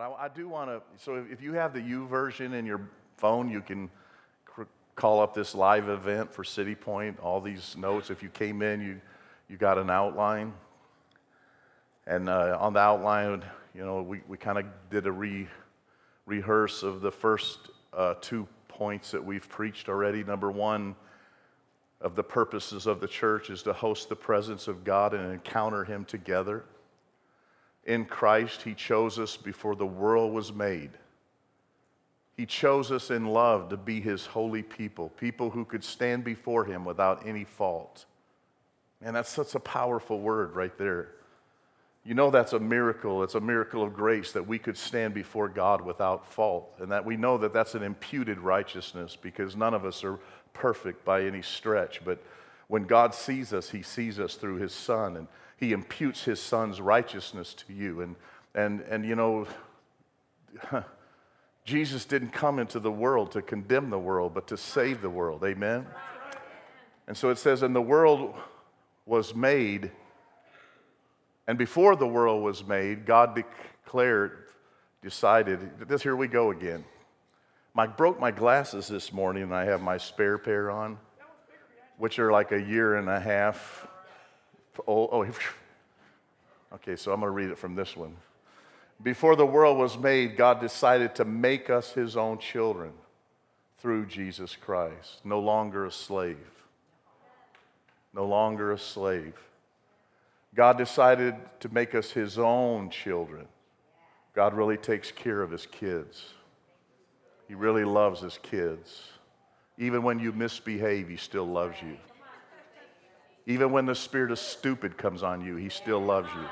But I, I do want to, so if, you have the YouVersion in your phone, you can cr- call up this live event for City Point, all these notes. If you came in, you, you got an outline. And uh, on the outline, you know, we, we kind of did a re, rehearse of the first uh, two points that we've preached already. Number one, of the purposes of the church is to host the presence of God and encounter Him together. In Christ, He chose us before the world was made. He chose us in love to be His holy people, people who could stand before Him without any fault. And that's such a powerful word right there. You know that's a miracle. It's a miracle of grace that we could stand before God without fault. And that we know that that's an imputed righteousness because none of us are perfect by any stretch. But when God sees us, He sees us through His Son. And He imputes His Son's righteousness to you. And, and, and you know, Jesus didn't come into the world to condemn the world, but to save the world. Amen? And so it says, and the world was made and before the world was made, God declared, decided, this here we go again. I broke my glasses this morning and I have my spare pair on, which are like a year and a half old. Oh, oh okay, so I'm going to read it from this one. Before the world was made, God decided to make us his own children through Jesus Christ. No longer a slave. No longer a slave. God decided to make us his own children. God really takes care of his kids. He really loves his kids. Even when you misbehave, he still loves you. Even when the spirit of stupid comes on you, he still loves you.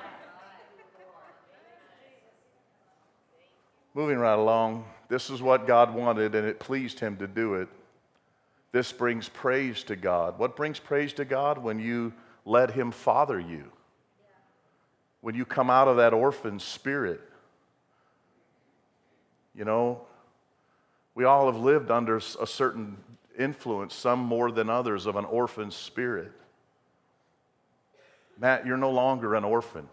Moving right along, this is what God wanted, and it pleased him to do it. This brings praise to God. What brings praise to God? When you let him father you when you come out of that orphan spirit. You know, we all have lived under a certain influence, some more than others, of an orphan spirit. Matt, you're no longer an orphan.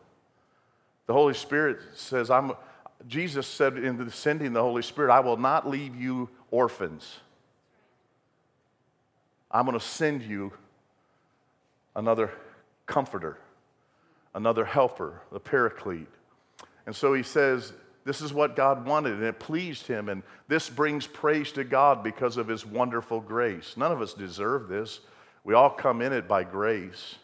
The Holy Spirit says, I'm, Jesus said in sending the Holy Spirit, I will not leave you orphans. I'm going to send you another comforter another helper, the paraclete. And so he says, This is what God wanted, and it pleased him. And this brings praise to God because of his wonderful grace. None of us deserve this. We all come in it by grace.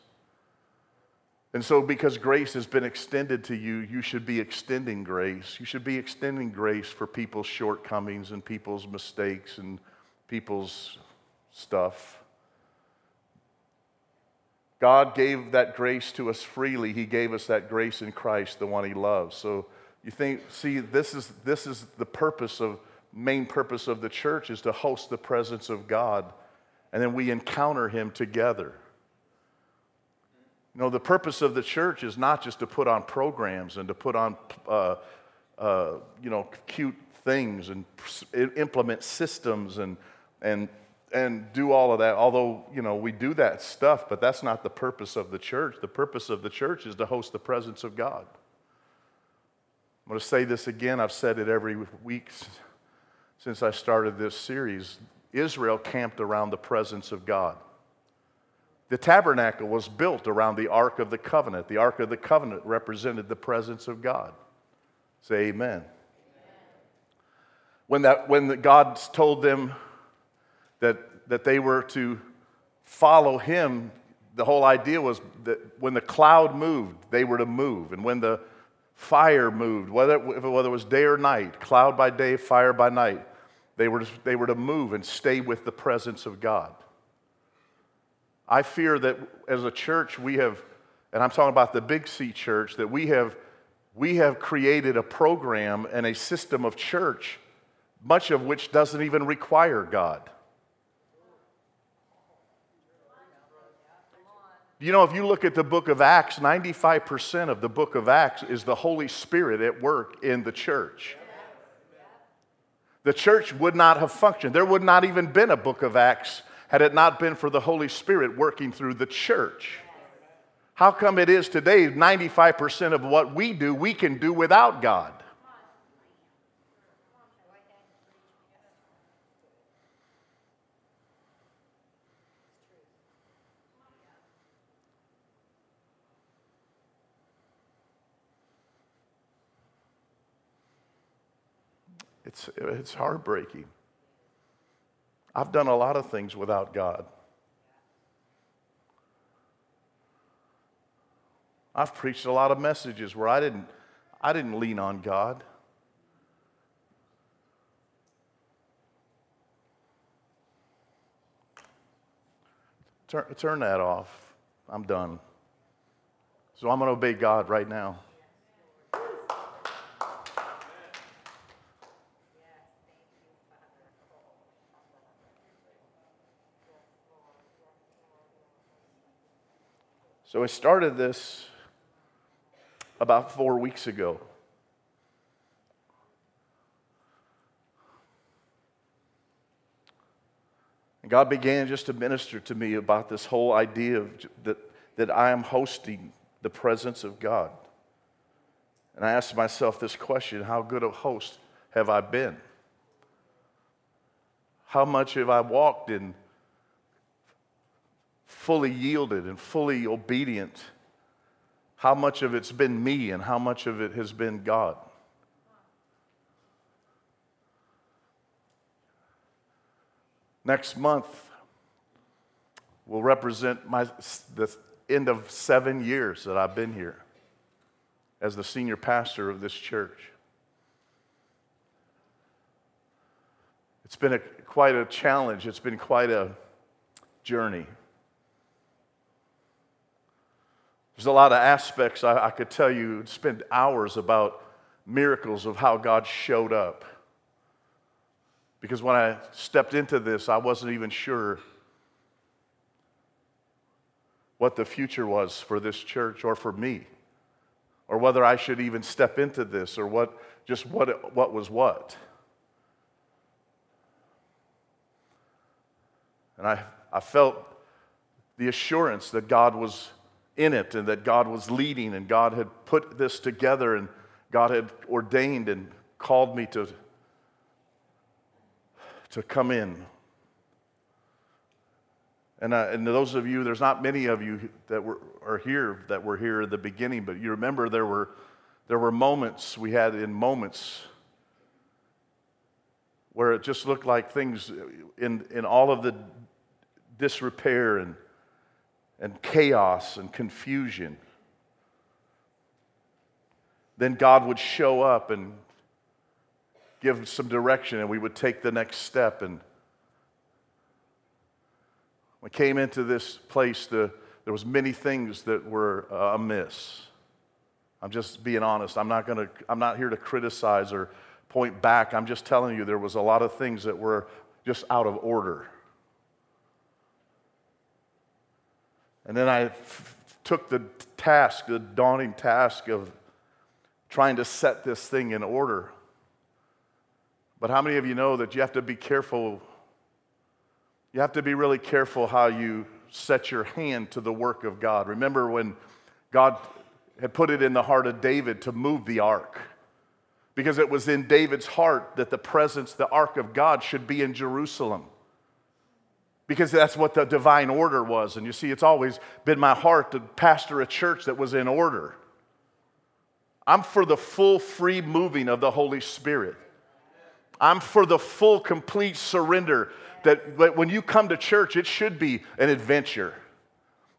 And so, because grace has been extended to you, you should be extending grace. You should be extending grace for people's shortcomings and people's mistakes and people's stuff. God gave that grace to us freely. He gave us that grace in Christ, the one He loves. So you think, see, this is, this is the purpose of, main purpose of the church is to host the presence of God. And then we encounter Him together. You know, the purpose of the church is not just to put on programs and to put on, uh, uh, you know, cute things and implement systems and, and and do all of that. Although, you know, we do that stuff, but that's not the purpose of the church. The purpose of the church is to host the presence of God. I'm going to say this again. I've said it every week since I started this series. Israel camped around the presence of God. The tabernacle was built around the Ark of the Covenant. The Ark of the Covenant represented the presence of God. Say amen. When, that, when the, God told them that, that they were to follow him. The whole idea was that when the cloud moved, they were to move. And when the fire moved, whether, whether it was day or night, cloud by day, fire by night, they were, to, they were to move and stay with the presence of God. I fear that as a church, we have, and I'm talking about the Big C church, that we have, we have created a program and a system of church, much of which doesn't even require God. You know, if you look at the book of Acts, 95% of the book of Acts is the Holy Spirit at work in the church. The church would not have functioned. There would not even been a book of Acts had it not been for the Holy Spirit working through the church. How come it is today 95% of what we do, we can do without God? It's, it's heartbreaking. I've done a lot of things without God. I've preached a lot of messages where I didn't, I didn't lean on God. Turn, turn that off. I'm done. So I'm going to obey God right now. So I started this about four weeks ago. And God began just to minister to me about this whole idea of that, that I am hosting the presence of God. And I asked myself this question how good a host have I been? How much have I walked in fully yielded and fully obedient? How much of it's been me and how much of it has been God? Next month will represent my, the end of seven years that I've been here as the senior pastor of this church. It's been a, quite a challenge, it's been quite a journey. There's a lot of aspects I, I could tell you, spend hours about miracles of how God showed up. Because when I stepped into this, I wasn't even sure what the future was for this church or for me, or whether I should even step into this, or what, just what, what was what. And I, I felt the assurance that God was in it and that God was leading and God had put this together and God had ordained and called me to, to come in. And, and those of you, there's not many of you that were, are here that were here at the beginning, but you remember there were, there were moments, we had in moments where it just looked like things in, in all of the disrepair and and chaos and confusion, then God would show up and give some direction and we would take the next step. And we came into this place, the, there was many things that were uh, amiss. I'm just being honest. I'm not, gonna, I'm not here to criticize or point back. I'm just telling you there was a lot of things that were just out of order. And then I f- took the task, the daunting task of trying to set this thing in order. But how many of you know that you have to be careful? You have to be really careful how you set your hand to the work of God. Remember when God had put it in the heart of David to move the ark? Because it was in David's heart that the presence, the ark of God, should be in Jerusalem because that's what the divine order was. And you see, it's always been my heart to pastor a church that was in order. I'm for the full, free moving of the Holy Spirit. I'm for the full, complete surrender that when you come to church, it should be an adventure.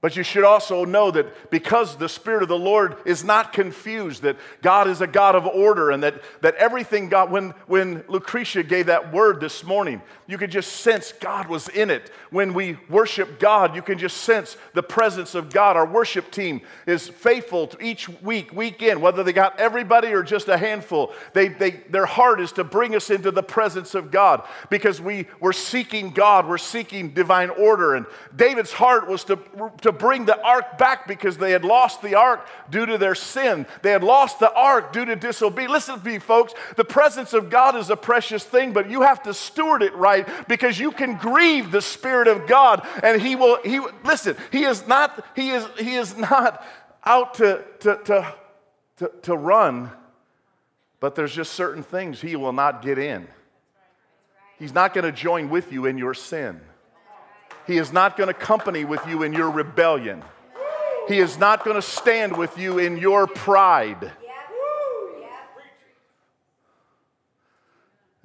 But you should also know that because the Spirit of the Lord is not confused, that God is a God of order, and that, that everything God, when, when Lucretia gave that word this morning, you could just sense God was in it. When we worship God, you can just sense the presence of God. Our worship team is faithful to each week, week in, whether they got everybody or just a handful. They, they, their heart is to bring us into the presence of God because we were seeking God, we're seeking divine order. And David's heart was to, to bring the ark back because they had lost the ark due to their sin. They had lost the ark due to disobedience. Listen to me, folks. The presence of God is a precious thing, but you have to steward it right because you can grieve the Spirit of God. And He will, He listen, He is not, He is, He is not out to, to, to, to, to run, but there's just certain things He will not get in. He's not going to join with you in your sin. He is not going to company with you in your rebellion. He is not going to stand with you in your pride.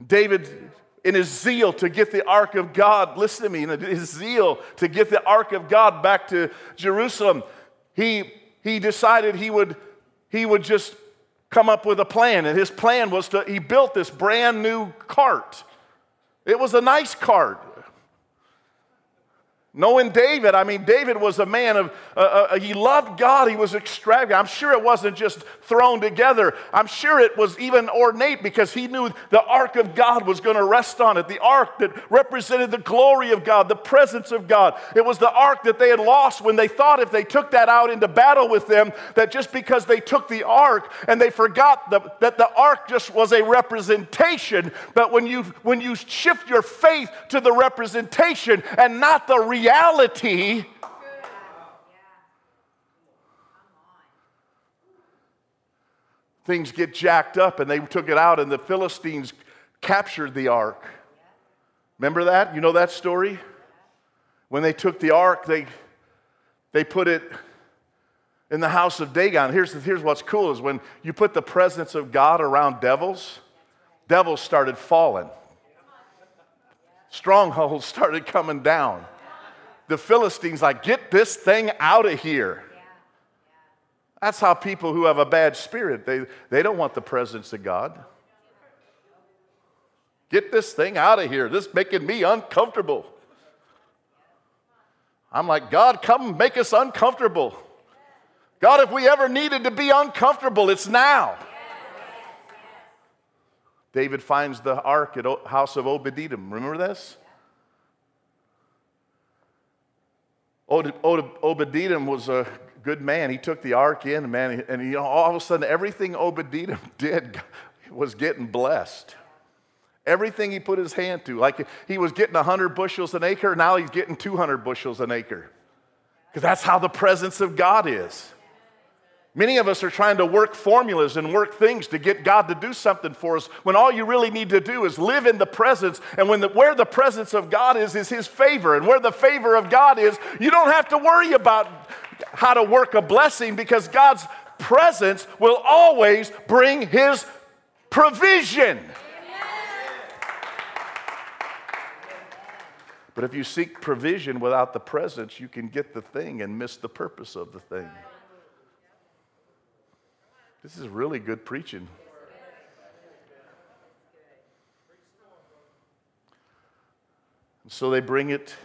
David, in his zeal to get the ark of God, listen to me, in his zeal to get the ark of God back to Jerusalem, he, he decided he would, he would just come up with a plan. And his plan was to, he built this brand new cart. It was a nice cart. Knowing David, I mean, David was a man of, uh, uh, he loved God. He was extravagant. I'm sure it wasn't just thrown together. I'm sure it was even ornate because he knew the ark of God was going to rest on it. The ark that represented the glory of God, the presence of God. It was the ark that they had lost when they thought if they took that out into battle with them, that just because they took the ark and they forgot the, that the ark just was a representation. But when you, when you shift your faith to the representation and not the reality, reality things get jacked up and they took it out and the Philistines captured the ark. Remember that? You know that story? When they took the ark, they, they put it in the house of Dagon. Here's, here's what's cool is when you put the presence of God around devils, devils started falling. Strongholds started coming down the Philistines, like, get this thing out of here. That's how people who have a bad spirit, they, they don't want the presence of God. Get this thing out of here. This is making me uncomfortable. I'm like, God, come make us uncomfortable. God, if we ever needed to be uncomfortable, it's now. David finds the ark at house of Obed-Edom. Remember this? Obed-Edom was a good man. He took the ark in, man, and he, all of a sudden, everything Obed-Edom did was getting blessed. Everything he put his hand to, like he was getting 100 bushels an acre, now he's getting 200 bushels an acre. Because that's how the presence of God is. Many of us are trying to work formulas and work things to get God to do something for us when all you really need to do is live in the presence. And when the, where the presence of God is, is His favor. And where the favor of God is, you don't have to worry about how to work a blessing because God's presence will always bring His provision. But if you seek provision without the presence, you can get the thing and miss the purpose of the thing. This is really good preaching. And So they bring it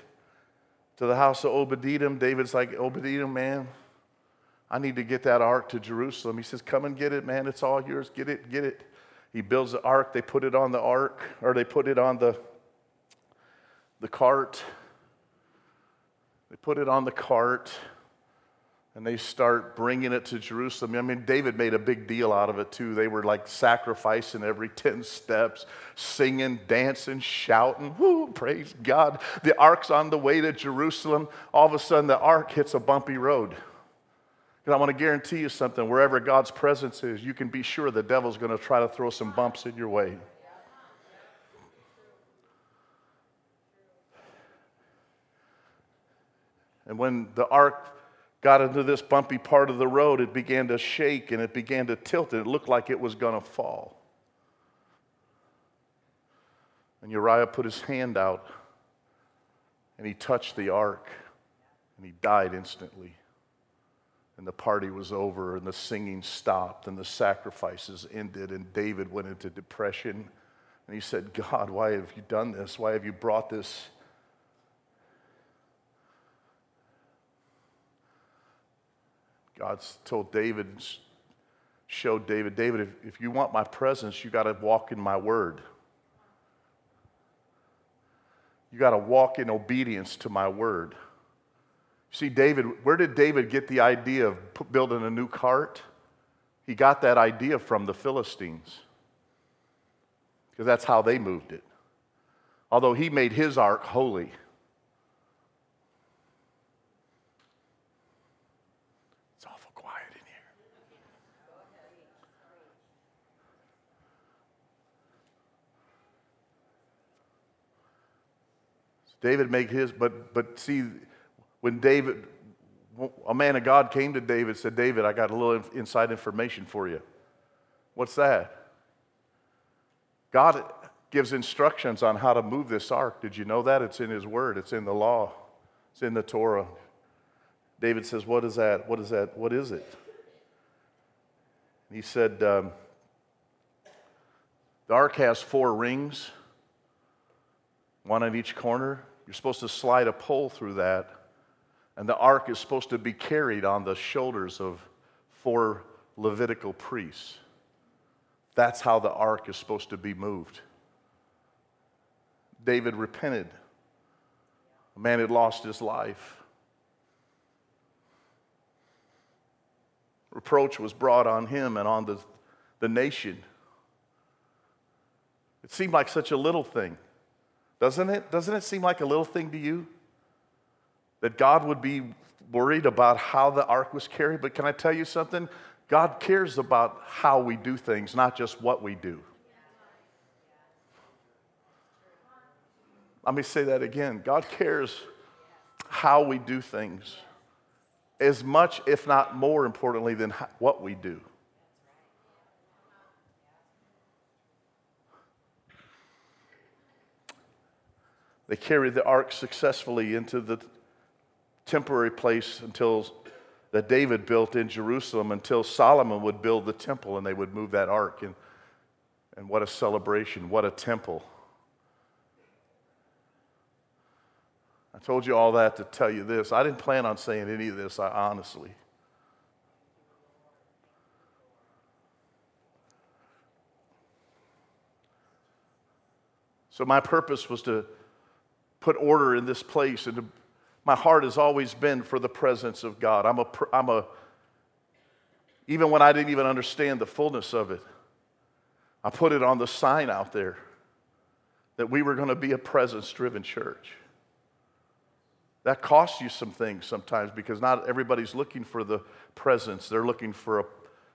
to the house of Obed-Edom. David's like, Obed-Edom, man, I need to get that ark to Jerusalem. He says, come and get it, man. It's all yours. Get it, get it. He builds the ark. They put it on the ark, or they put it on the, the cart. They put it on the cart and they start bringing it to Jerusalem. I mean, David made a big deal out of it too. They were like sacrificing every 10 steps, singing, dancing, shouting. Woo, praise God. The ark's on the way to Jerusalem. All of a sudden, the ark hits a bumpy road. And I want to guarantee you something wherever God's presence is, you can be sure the devil's going to try to throw some bumps in your way. And when the ark got into this bumpy part of the road, it began to shake and it began to tilt. And it looked like it was going to fall. And Uriah put his hand out and he touched the ark and he died instantly. And the party was over and the singing stopped and the sacrifices ended and David went into depression. And he said, God, why have you done this? Why have you brought this? God's told David, showed David, David, if, if you want my presence, you got to walk in my word. You got to walk in obedience to my word. See, David, where did David get the idea of building a new cart? He got that idea from the Philistines because that's how they moved it. Although he made his ark holy. David make his, but but see, when David, a man of God came to David, said, David, I got a little inside information for you. What's that? God, gives instructions on how to move this ark. Did you know that? It's in his word, it's in the law, it's in the Torah. David says, What is that? What is that? What is it? He said, um, The ark has four rings, one on each corner. You're supposed to slide a pole through that, and the ark is supposed to be carried on the shoulders of four Levitical priests. That's how the ark is supposed to be moved. David repented. A man had lost his life. Reproach was brought on him and on the, the nation. It seemed like such a little thing, doesn't it? Doesn't it seem like a little thing to you? That God would be worried about how the ark was carried. But can I tell you something? God cares about how we do things, not just what we do. Let me say that again. God cares how we do things as much, if not more importantly, than what we do. They carried the ark successfully into the temporary place until that David built in Jerusalem until Solomon would build the temple and they would move that ark. And, and what a celebration, what a temple. I told you all that to tell you this. I didn't plan on saying any of this, I, honestly. So, my purpose was to put order in this place, and my heart has always been for the presence of God. I'm a, I'm a, even when I didn't even understand the fullness of it, I put it on the sign out there that we were going to be a presence driven church. That costs you some things sometimes because not everybody's looking for the presence. They're looking for a,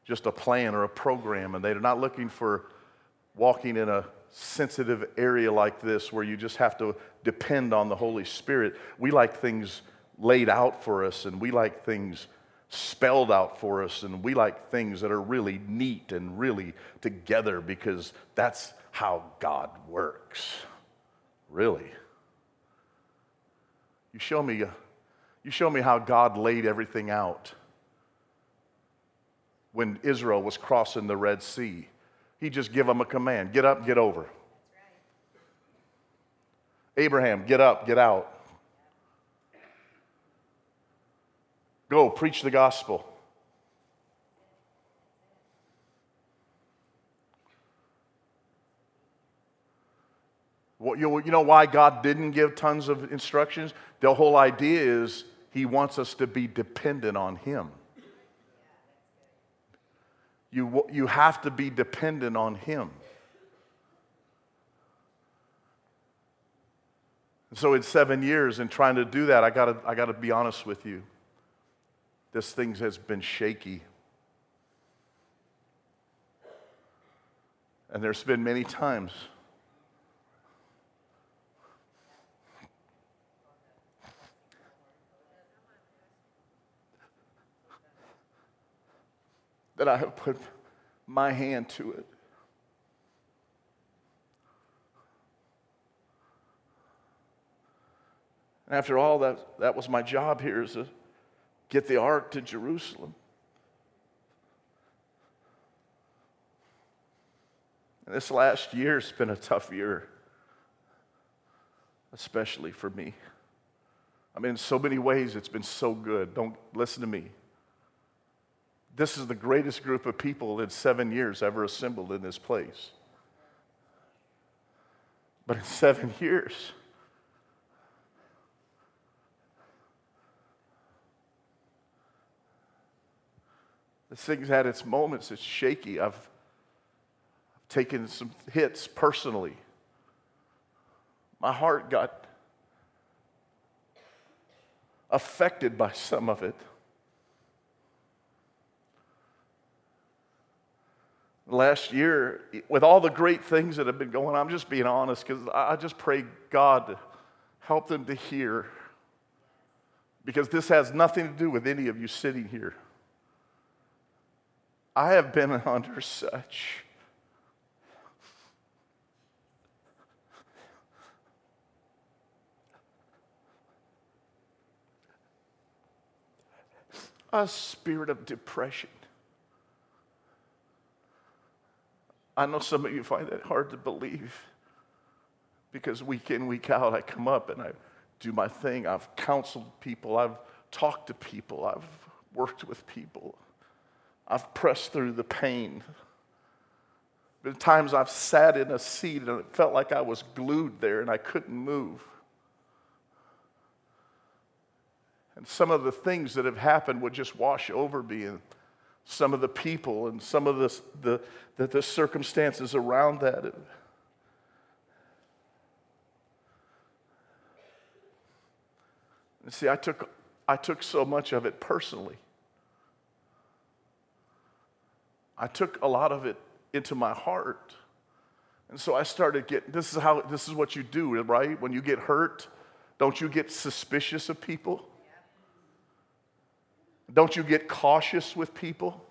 just a plan or a program, and they're not looking for walking in a sensitive area like this where you just have to depend on the Holy Spirit. We like things laid out for us, and we like things spelled out for us, and we like things that are really neat and really together because that's how God works. Really. You show me, you show me how God laid everything out when Israel was crossing the Red Sea. He just give them a command get up, get over. Abraham, get up, get out. Go, preach the gospel. You know why God didn't give tons of instructions? The whole idea is He wants us to be dependent on Him. You, you have to be dependent on Him. so, in seven years, in trying to do that, I gotta, I gotta be honest with you. This thing has been shaky. And there's been many times that I have put my hand to it. And after all, that, that was my job here is to get the ark to Jerusalem. And this last year has been a tough year, especially for me. I mean, in so many ways, it's been so good. Don't listen to me. This is the greatest group of people in seven years ever assembled in this place. But in seven years, this thing's had its moments. It's shaky. I've, taken some hits personally. My heart got affected by some of it. last year, with all the great things that have been going on, I'm just being honest because I just pray God help them to hear. Because this has nothing to do with any of you sitting here. I have been under such a spirit of depression. I know some of you find that hard to believe because week in, week out, I come up and I do my thing. I've counseled people, I've talked to people, I've worked with people, I've pressed through the pain. There been times I've sat in a seat and it felt like I was glued there and I couldn't move. And some of the things that have happened would just wash over me. And some of the people and some of the, the, the, the circumstances around that. And see, I took, I took so much of it personally. I took a lot of it into my heart. And so I started getting this is how this is what you do, right? When you get hurt, don't you get suspicious of people? Don't you get cautious with people?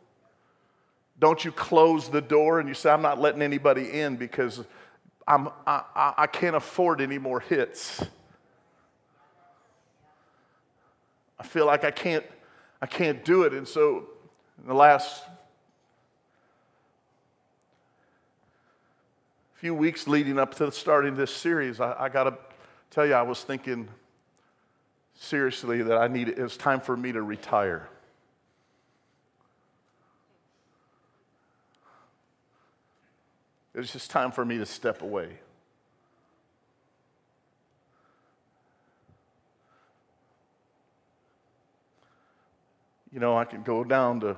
Don't you close the door and you say, I'm not letting anybody in because I'm, I, I can't afford any more hits. I feel like I can't, I can't do it. And so, in the last few weeks leading up to starting this series, I, I got to tell you, I was thinking seriously that I need, it was time for me to retire. It was just time for me to step away. You know, I could go down to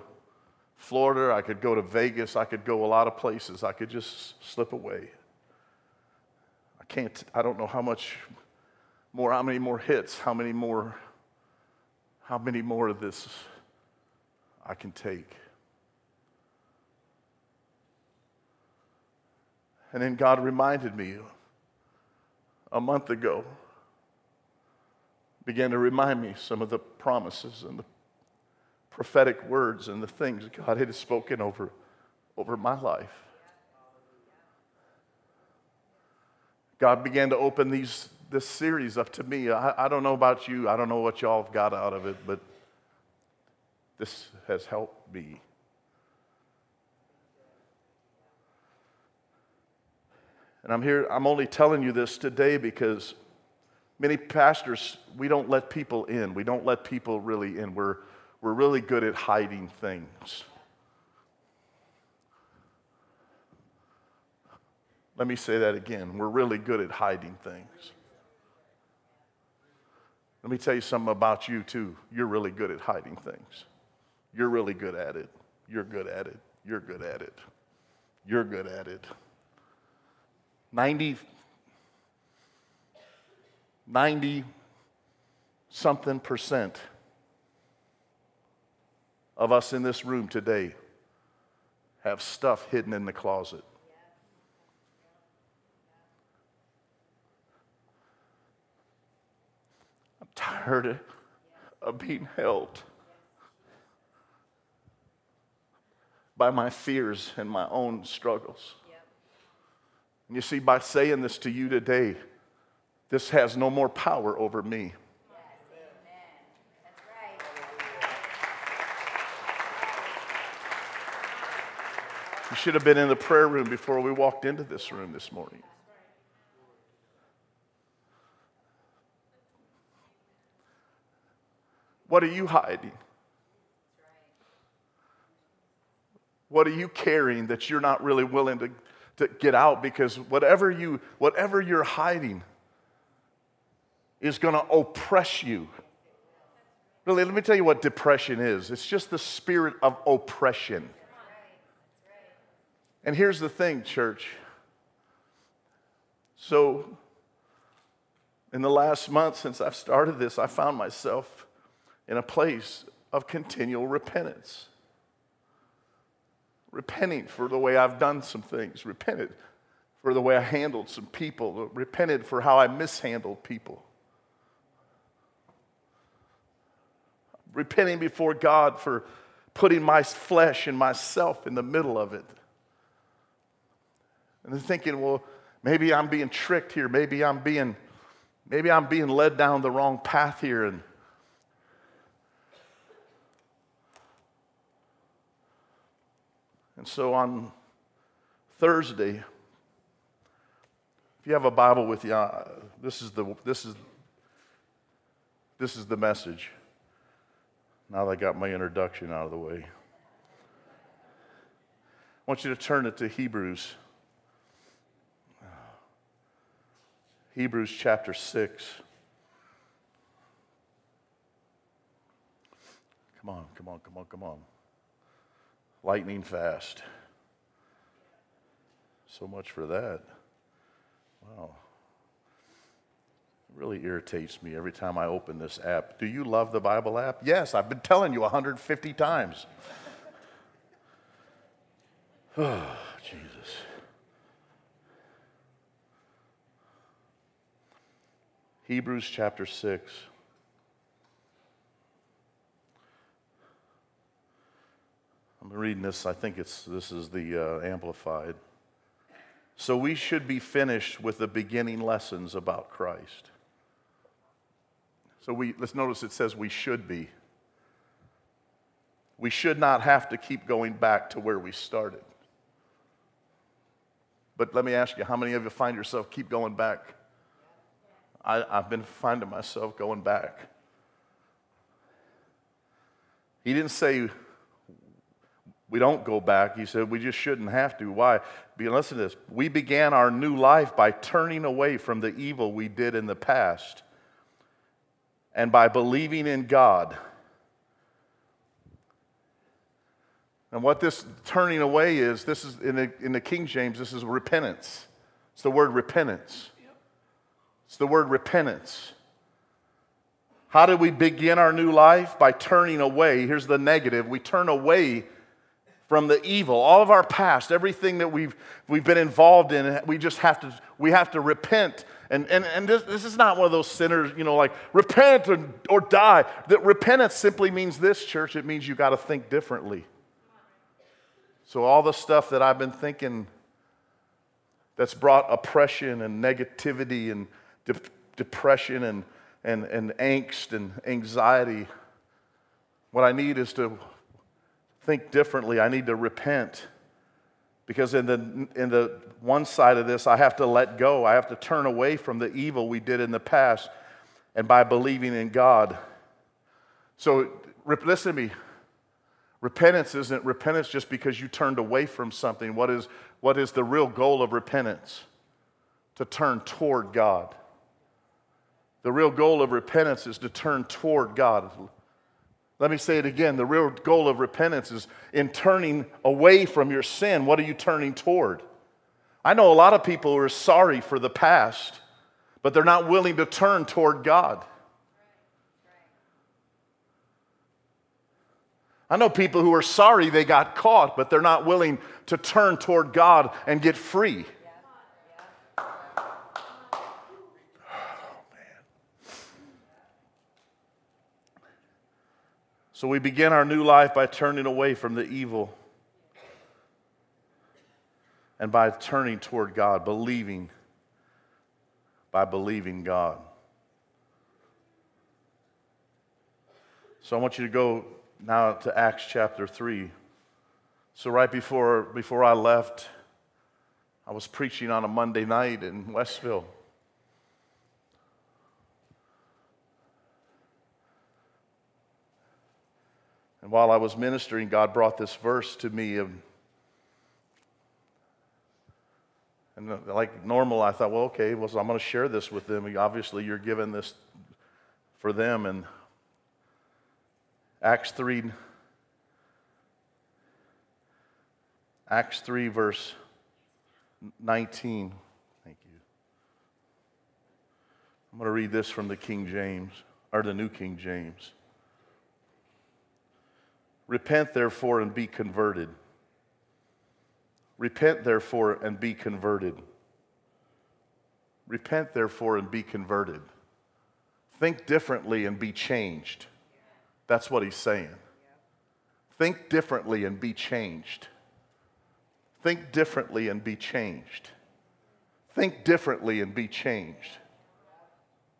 Florida, I could go to Vegas, I could go a lot of places. I could just slip away. I can't, I don't know how much more, how many more hits, how many more, how many more of this I can take. And then God reminded me a month ago, began to remind me some of the promises and the prophetic words and the things God had spoken over, over my life. God began to open these, this series up to me. I, I don't know about you, I don't know what y'all have got out of it, but this has helped me. And I'm here, I'm only telling you this today because many pastors, we don't let people in. We don't let people really in. We're, we're really good at hiding things. Let me say that again. We're really good at hiding things. Let me tell you something about you, too. You're really good at hiding things. You're really good at it. You're good at it. You're good at it. You're good at it. 90, 90 something percent of us in this room today have stuff hidden in the closet. Tired of being held by my fears and my own struggles. And you see, by saying this to you today, this has no more power over me. You should have been in the prayer room before we walked into this room this morning. What are you hiding? What are you carrying that you're not really willing to to get out because whatever, you, whatever you're hiding is going to oppress you. Really, let me tell you what depression is it's just the spirit of oppression. And here's the thing, church. So, in the last month since I've started this, I found myself in a place of continual repentance repenting for the way I've done some things, repented for the way I handled some people, repented for how I mishandled people. Repenting before God for putting my flesh and myself in the middle of it. And then thinking, well, maybe I'm being tricked here. Maybe I'm being, maybe I'm being led down the wrong path here. And And so on Thursday, if you have a Bible with you, uh, this is the, this is, this is the message. Now that I got my introduction out of the way, I want you to turn it to Hebrews. Hebrews chapter 6. Come on, come on, come on, come on. Lightning fast. So much for that. Wow. It really irritates me every time I open this app. Do you love the Bible app? Yes, I've been telling you 150 times. Oh, Jesus. Hebrews chapter 6. I'm reading this, I think it's, this is the uh, Amplified. So we should be finished with the beginning lessons about Christ. So we, let's notice it says we should be. We should not have to keep going back to where we started. But let me ask you, how many of you find yourself keep going back? I, I've been finding myself going back. He didn't say we don't go back. He said we just shouldn't have to. Why? Listen to this. We began our new life by turning away from the evil we did in the past and by believing in God. And what this turning away is, this is in the, in the King James, this is repentance. It's the word repentance. It's the word repentance. How do we begin our new life? By turning away. Here's the negative we turn away from the evil, all of our past, everything that we've, we've been involved in, we just have to, we have to repent. And, and, and this, this is not one of those sinners, you know, like repent or, or die. That repentance simply means this, church. It means you got to think differently. So all the stuff that I've been thinking that's brought oppression and negativity and de- depression and, and, and angst and anxiety, what I need is to think differently. I need to repent. Because in the, in the one side of this, I have to let go. I have to turn away from the evil we did in the past and by believing in God. So, listen to me. Repentance isn't repentance just because you turned away from something. What is, what is the real goal of repentance? To turn toward God. The real goal of repentance is to turn toward God. Let me say it again. The real goal of repentance is in turning away from your sin. What are you turning toward? I know a lot of people who are sorry for the past, but they're not willing to turn toward God. I know people who are sorry they got caught, but they're not willing to turn toward God and get free. So we begin our new life by turning away from the evil and by turning toward God, believing, by believing God. So I want you to go now to Acts chapter 3. So right before, before I left, I was preaching on a Monday night in Westville. And while I was ministering, God brought this verse to me. And, and uh, like normal, I thought, well, okay, well, so I'm going to share this with them. Obviously, you're giving this for them. And Acts 3, Acts 3, verse 19. Thank you. I'm going to read this from the King James, or the New King James. Repent, therefore, and be converted. Repent, therefore, and be converted. Repent, therefore, and be converted. Think differently and be changed. That's what he's saying. Think differently and be changed. Think differently and be changed. Think differently and be changed.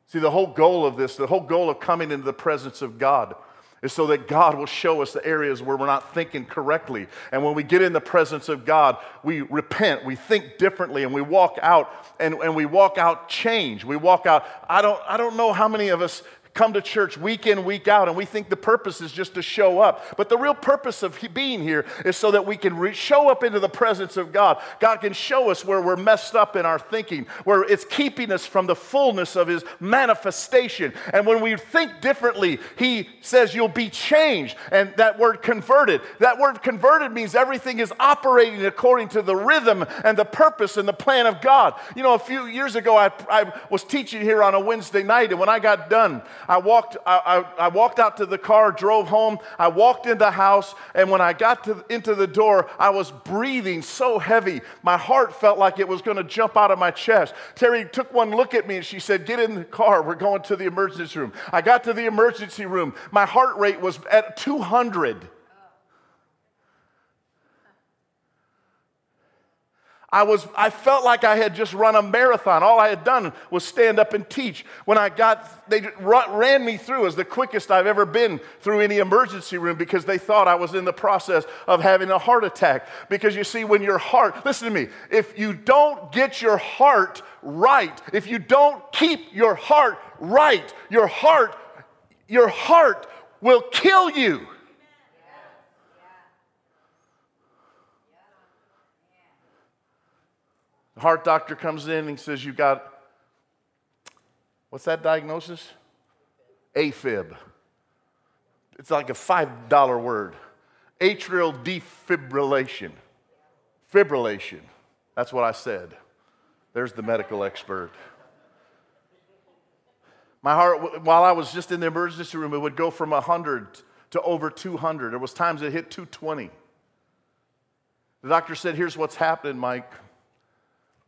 See, the whole goal of this, the whole goal of coming into the presence of God is so that God will show us the areas where we're not thinking correctly. And when we get in the presence of God, we repent, we think differently, and we walk out and, and we walk out change. We walk out. I don't, I don't know how many of us come to church week in, week out, and we think the purpose is just to show up. But the real purpose of being here is so that we can re- show up into the presence of God. God can show us where we're messed up in our thinking, where it's keeping us from the fullness of His manifestation. And when we think differently, He says you'll be changed. And that word converted, that word converted means everything is operating according to the rhythm and the purpose and the plan of God. You know, a few years ago, I, I was teaching here on a Wednesday night, and when I got done, I walked, I, I, I, walked out to the car, drove home. I walked in the house, and when I got to, into the door, I was breathing so heavy. My heart felt like it was going to jump out of my chest. Terry took one look at me and she said, Get in the car. We're going to the emergency room. I got to the emergency room. My heart rate was at 200. I, was, I felt like I had just run a marathon. All I had done was stand up and teach. When I got, they ran me through as the quickest I've ever been through any emergency room because they thought I was in the process of having a heart attack. Because you see, when your heart, listen to me, if you don't get your heart right, if you don't keep your heart right, your heart, your heart will kill you. The heart doctor comes in and says, You've got, what's that diagnosis? AFib. It's like a $5 word. Atrial defibrillation. Fibrillation. That's what I said. There's the medical expert. My heart, while I was just in the emergency room, it would go from 100 to over 200. There was times it hit 220. The doctor said, Here's what's happening, Mike.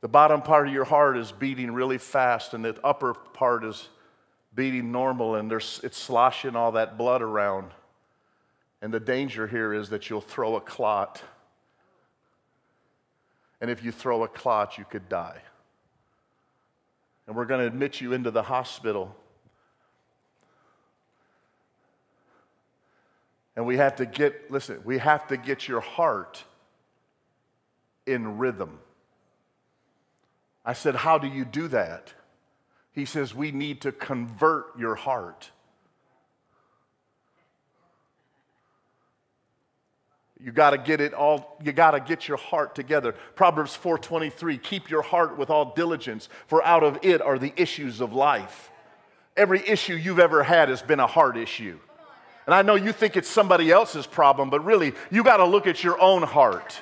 The bottom part of your heart is beating really fast, and the upper part is beating normal, and there's, it's sloshing all that blood around. And the danger here is that you'll throw a clot. And if you throw a clot, you could die. And we're going to admit you into the hospital. And we have to get, listen, we have to get your heart in rhythm. I said, How do you do that? He says, We need to convert your heart. You got to get it all, you got to get your heart together. Proverbs 4:23, keep your heart with all diligence, for out of it are the issues of life. Every issue you've ever had has been a heart issue. And I know you think it's somebody else's problem, but really, you got to look at your own heart.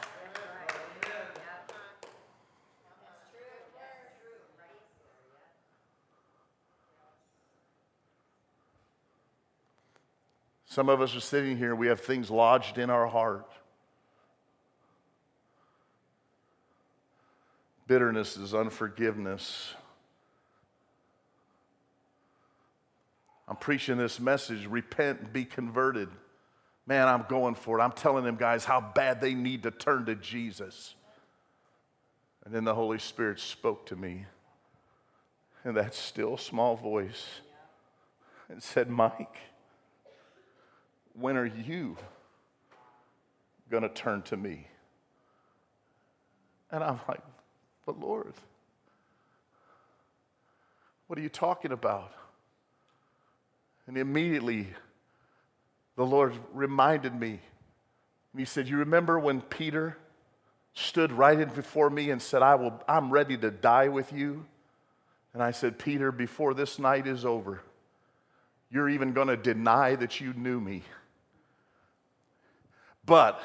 Some of us are sitting here, we have things lodged in our heart. Bitterness is unforgiveness. I'm preaching this message repent and be converted. Man, I'm going for it. I'm telling them guys how bad they need to turn to Jesus. And then the Holy Spirit spoke to me in that still small voice and said, Mike, when are you going to turn to me? And I'm like, But Lord, what are you talking about? And immediately the Lord reminded me. And he said, You remember when Peter stood right in before me and said, I will, I'm ready to die with you? And I said, Peter, before this night is over, you're even going to deny that you knew me. But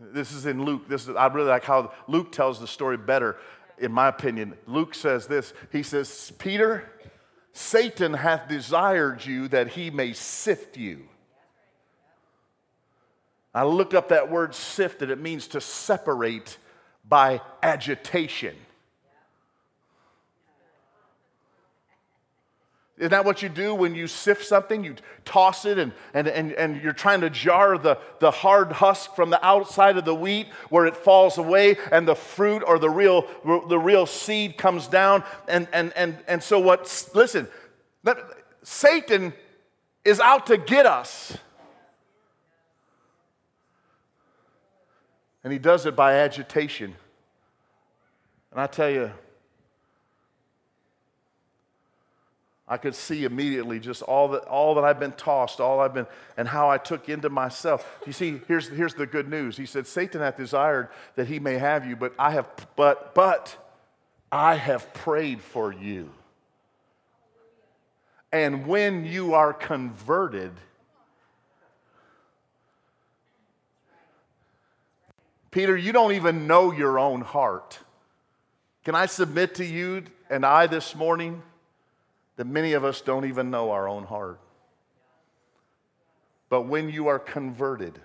this is in Luke. This is, I really like how Luke tells the story better, in my opinion. Luke says this He says, Peter, Satan hath desired you that he may sift you. I looked up that word sift, and it means to separate by agitation. Isn't that what you do when you sift something? You toss it and, and, and, and you're trying to jar the, the hard husk from the outside of the wheat where it falls away and the fruit or the real, the real seed comes down. And, and, and, and so, what, listen, Satan is out to get us. And he does it by agitation. And I tell you, I could see immediately just all that, all that I've been tossed, all I've been, and how I took into myself. You see, here's, here's the good news. He said, Satan hath desired that he may have you, but I have, but, but I have prayed for you. And when you are converted, Peter, you don't even know your own heart. Can I submit to you and I this morning that many of us don't even know our own heart? But when you are converted,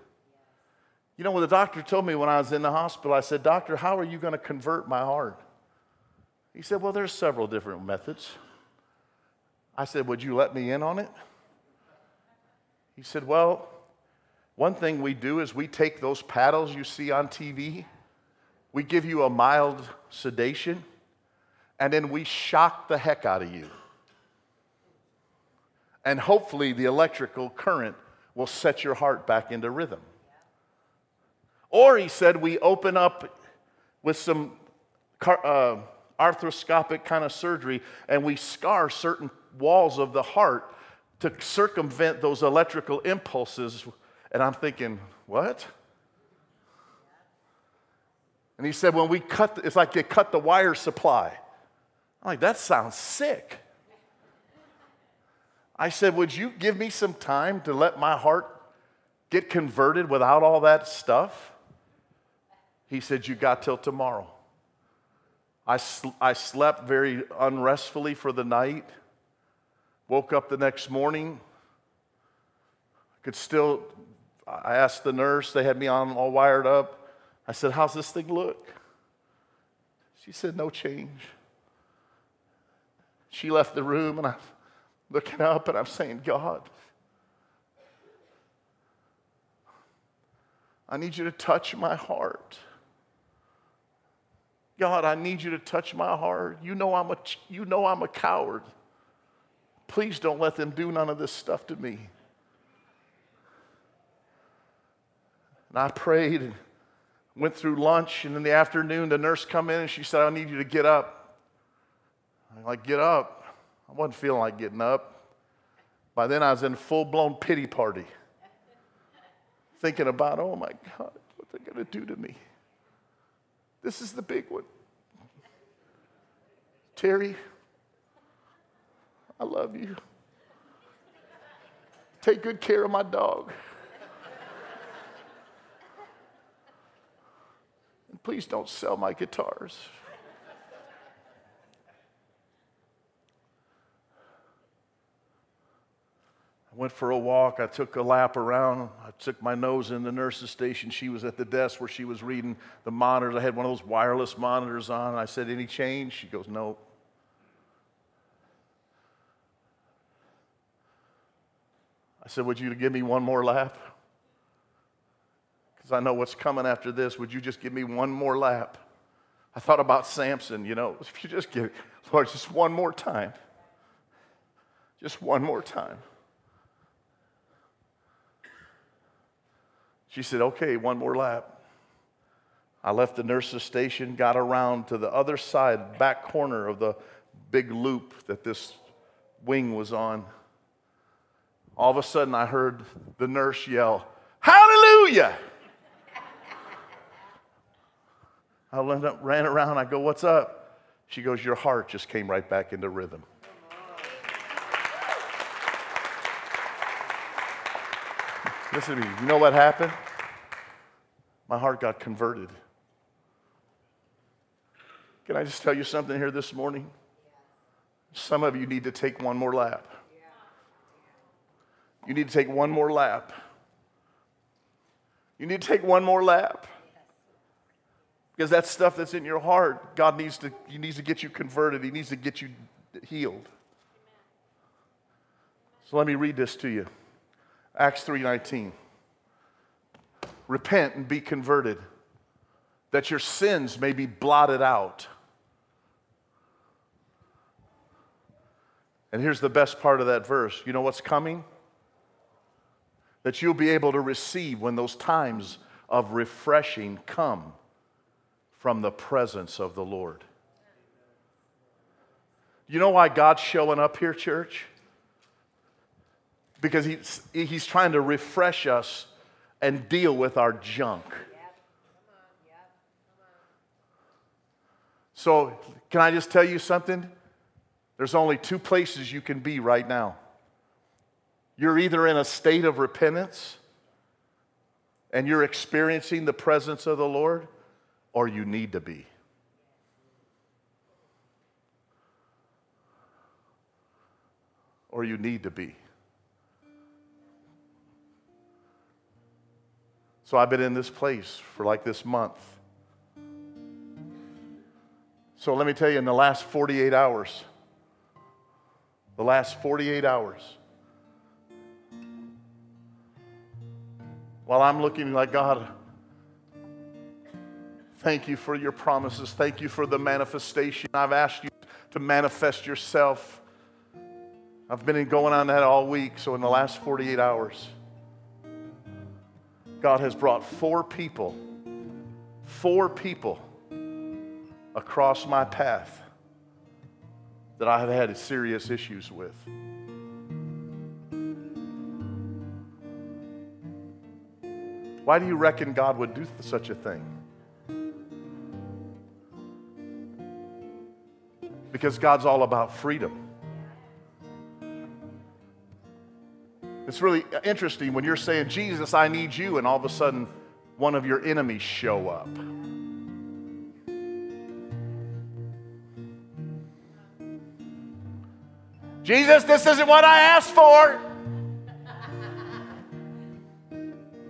you know, when the doctor told me when I was in the hospital, I said, Doctor, how are you going to convert my heart? He said, Well, there's several different methods. I said, Would you let me in on it? He said, Well, one thing we do is we take those paddles you see on TV, we give you a mild sedation, and then we shock the heck out of you. And hopefully, the electrical current will set your heart back into rhythm. Or he said, we open up with some uh, arthroscopic kind of surgery and we scar certain walls of the heart to circumvent those electrical impulses and I'm thinking, what? And he said, when we cut, it's like they cut the wire supply. I'm like, that sounds sick. I said, would you give me some time to let my heart get converted without all that stuff? He said, you got till tomorrow. I, sl- I slept very unrestfully for the night. Woke up the next morning. I could still I asked the nurse, they had me on all wired up. I said, How's this thing look? She said, No change. She left the room, and I'm looking up and I'm saying, God, I need you to touch my heart. God, I need you to touch my heart. You know I'm a, you know I'm a coward. Please don't let them do none of this stuff to me. And I prayed and went through lunch. And in the afternoon, the nurse come in and she said, I need you to get up. I'm like, get up. I wasn't feeling like getting up. By then, I was in full blown pity party, thinking about, oh my God, what they're going to do to me. This is the big one. Terry, I love you. Take good care of my dog. And please don't sell my guitars. I went for a walk. I took a lap around. I took my nose in the nurse's station. She was at the desk where she was reading the monitors. I had one of those wireless monitors on. I said, Any change? She goes, No. I said, Would you give me one more lap? because I know what's coming after this. Would you just give me one more lap? I thought about Samson, you know, if you just give, Lord, just one more time. Just one more time. She said, okay, one more lap. I left the nurse's station, got around to the other side, back corner of the big loop that this wing was on. All of a sudden, I heard the nurse yell, Hallelujah! I ran around. I go, What's up? She goes, Your heart just came right back into rhythm. Listen to me. You know what happened? My heart got converted. Can I just tell you something here this morning? Some of you need to take one more lap. You need to take one more lap. You need to take one more lap. Because that stuff that's in your heart, God needs to, he needs to get you converted. He needs to get you healed. So let me read this to you. Acts 3:19. Repent and be converted, that your sins may be blotted out. And here's the best part of that verse. You know what's coming? that you'll be able to receive when those times of refreshing come from the presence of the Lord. You know why God's showing up here, church? Because he's, he's trying to refresh us and deal with our junk. So, can I just tell you something? There's only two places you can be right now. You're either in a state of repentance and you're experiencing the presence of the Lord, or you need to be. Or you need to be. So I've been in this place for like this month. So let me tell you, in the last 48 hours, the last 48 hours, while I'm looking like, God, thank you for your promises. Thank you for the manifestation. I've asked you to manifest yourself. I've been going on that all week. So in the last 48 hours, God has brought four people, four people across my path that I have had serious issues with. Why do you reckon God would do such a thing? Because God's all about freedom. It's really interesting when you're saying, Jesus, I need you, and all of a sudden one of your enemies show up. Jesus, this isn't what I asked for.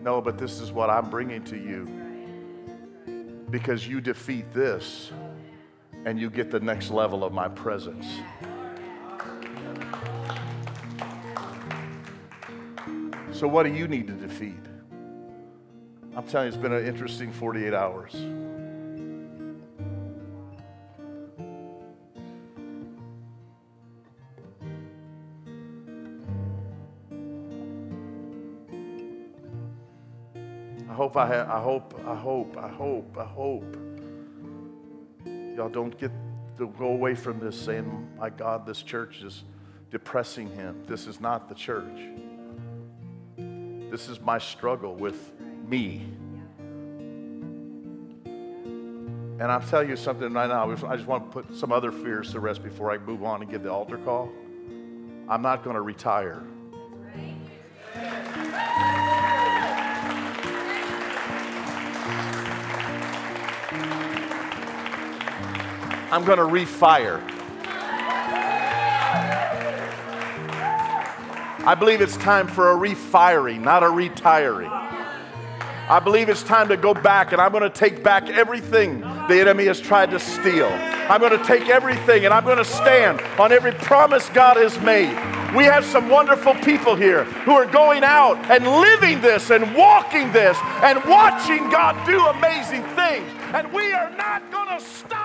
no, but this is what I'm bringing to you because you defeat this and you get the next level of my presence. So, what do you need to defeat? I'm telling you, it's been an interesting 48 hours. hope I, ha- I hope, I hope, I hope, I hope. Y'all don't get to go away from this saying, my God, this church is depressing him. This is not the church. This is my struggle with me. And I'll tell you something right now. I just want to put some other fears to rest before I move on and give the altar call. I'm not going to retire. I'm going to refire. I believe it's time for a refiring, not a retiring. I believe it's time to go back, and I'm going to take back everything the enemy has tried to steal. I'm going to take everything, and I'm going to stand on every promise God has made. We have some wonderful people here who are going out and living this and walking this and watching God do amazing things. And we are not going to stop.